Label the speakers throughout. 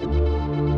Speaker 1: Música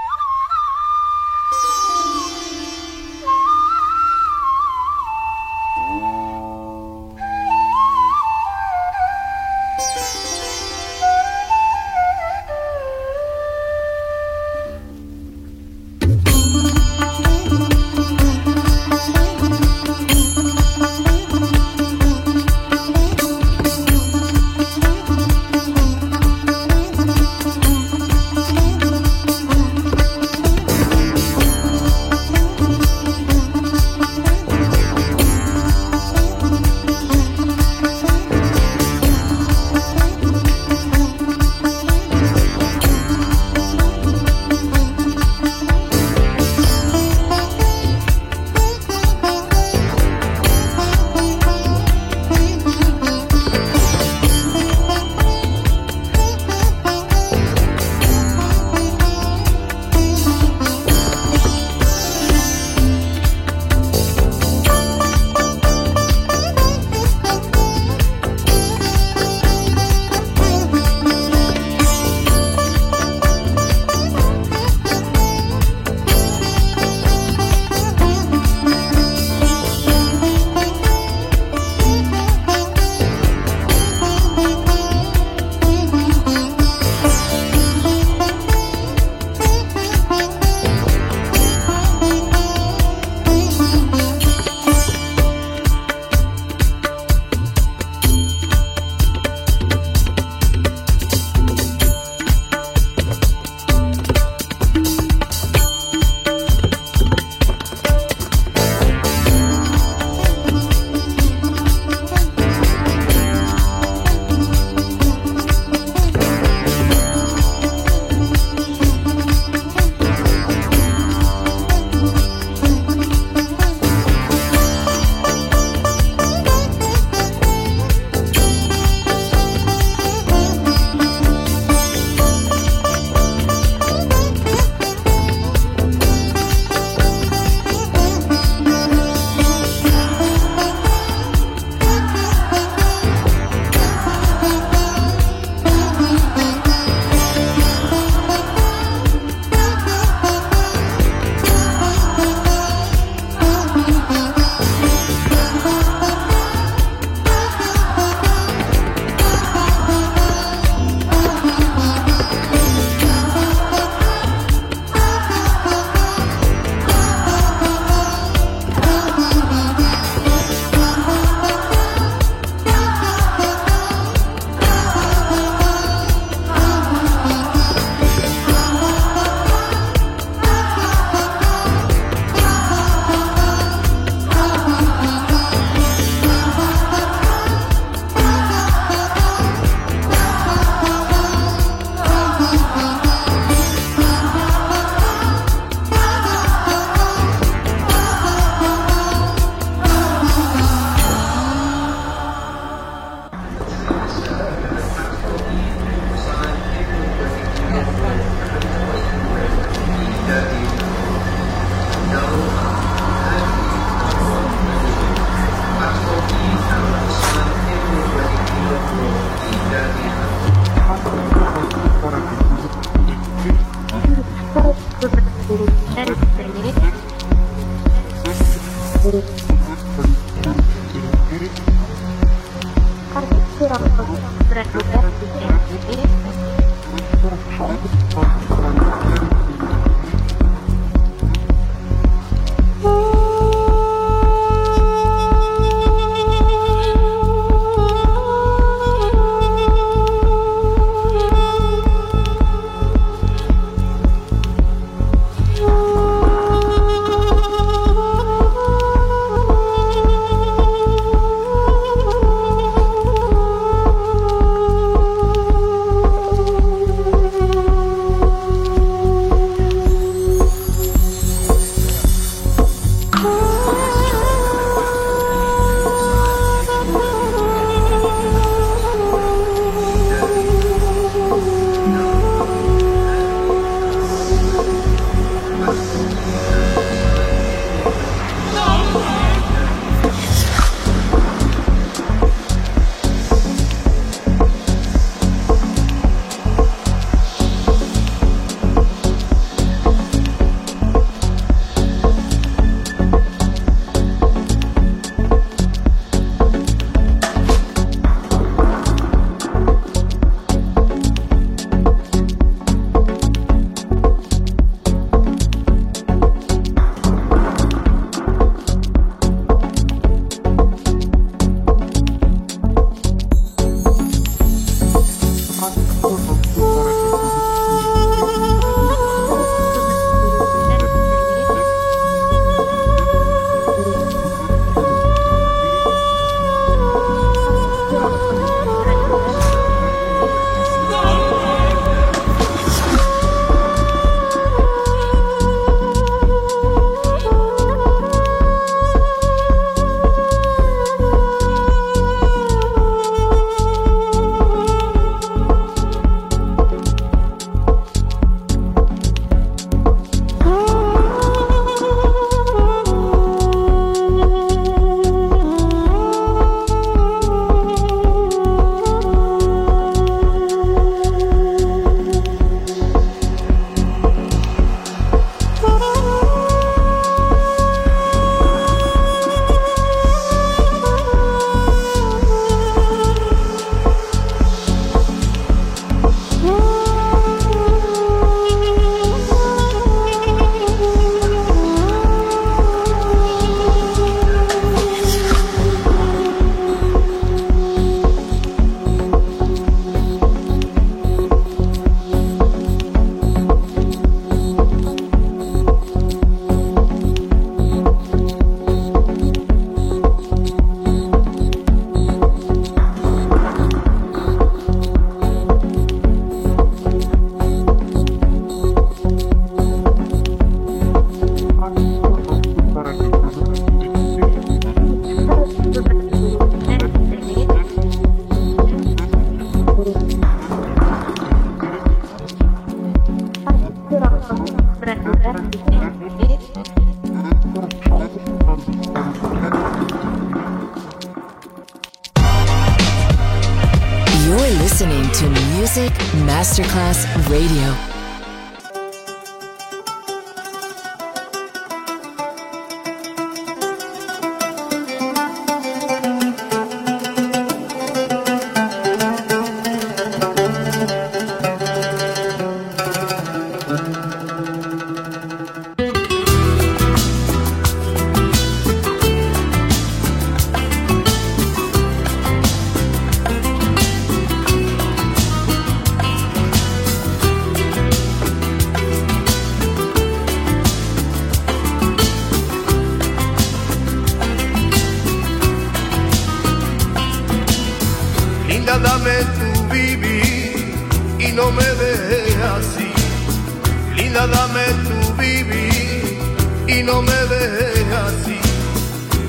Speaker 2: no me dejes así,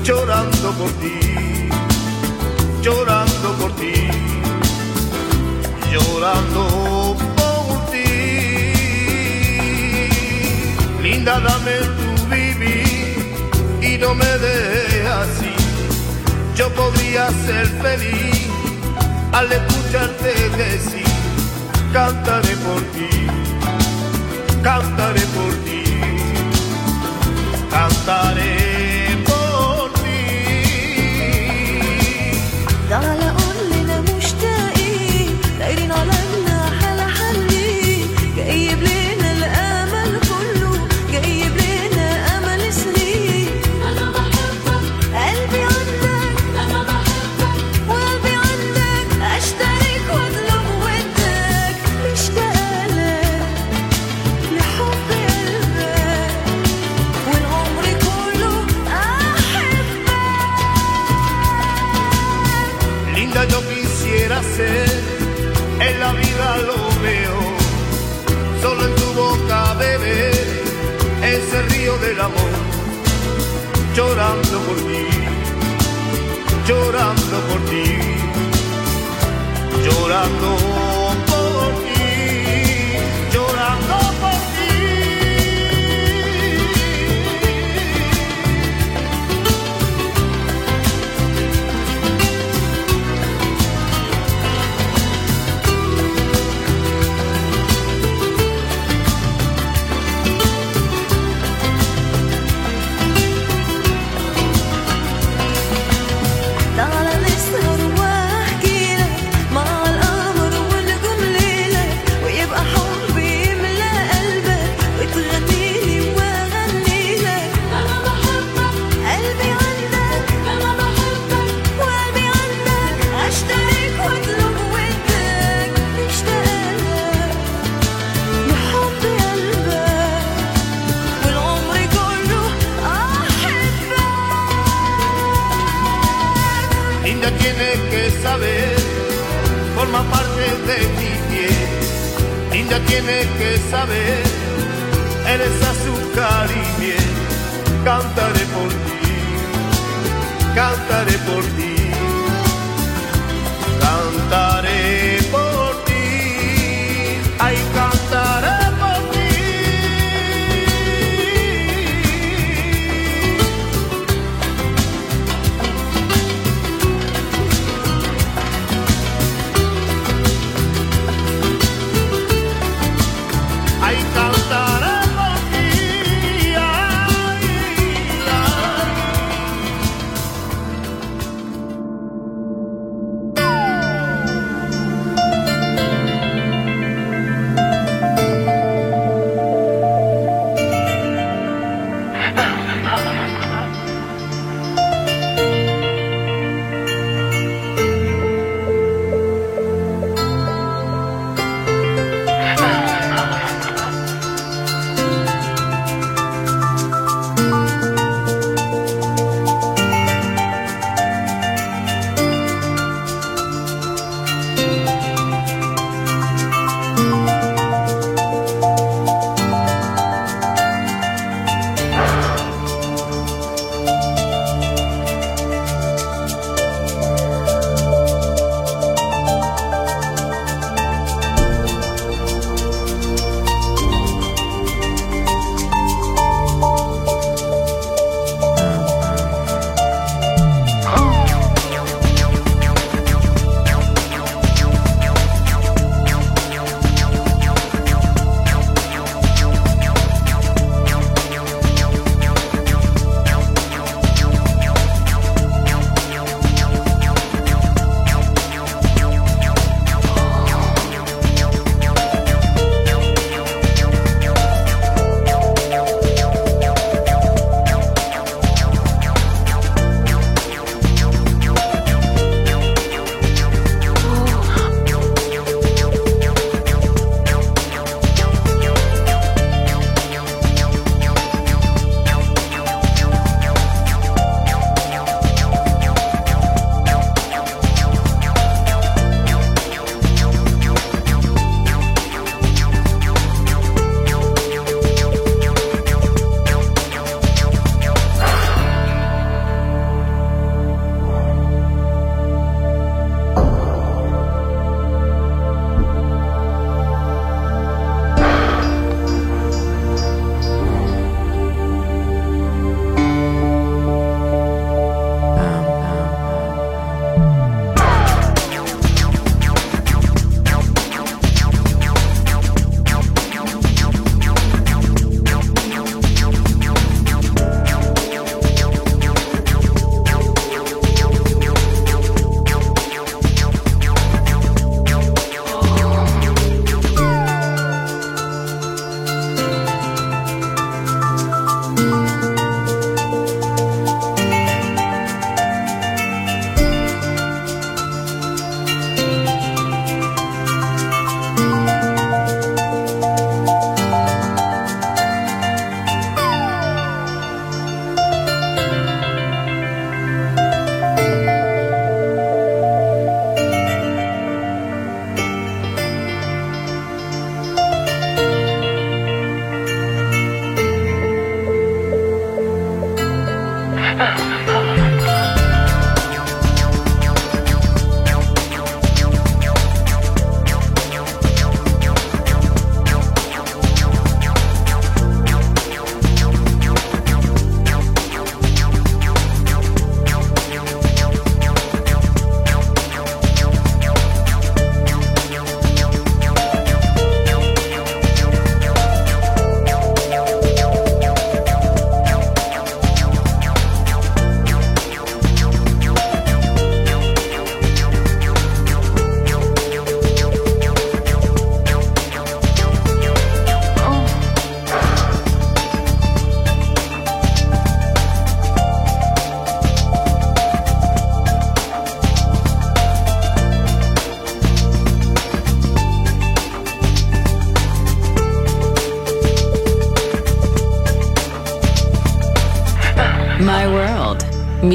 Speaker 2: llorando por ti, llorando por ti, llorando por ti. Linda, dame tu vivir y no me dejes así, yo podría ser feliz
Speaker 3: al escucharte decir, cantaré por ti, cantaré por ti. cantarei. llorando por ti,
Speaker 2: llorando por ti, llorando.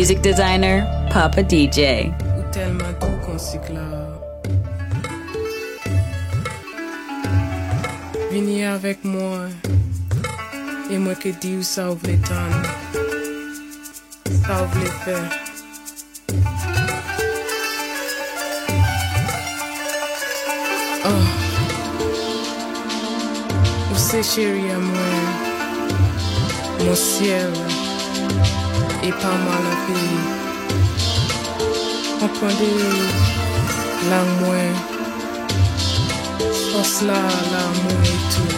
Speaker 2: Music designer, Papa DJ. Vini avec moi Et moi que où ça ouvre Ça ouvre les
Speaker 3: Oh. À moi?
Speaker 2: Mon ciel et pas mal à pays. Comprenez, l'amour, pense là, l'amour
Speaker 4: et tout.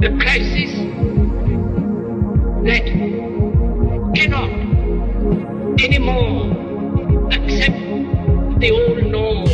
Speaker 4: The
Speaker 5: crisis that cannot anymore accept the old norm,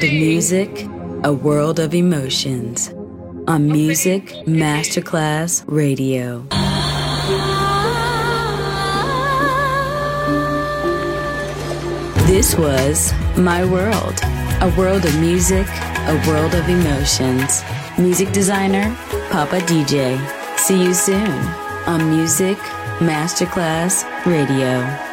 Speaker 1: world of music, a world of emotions. On Music Masterclass Radio. This was My World, a world of music, a world of emotions. Music designer, Papa DJ. See you soon on Music Masterclass Radio.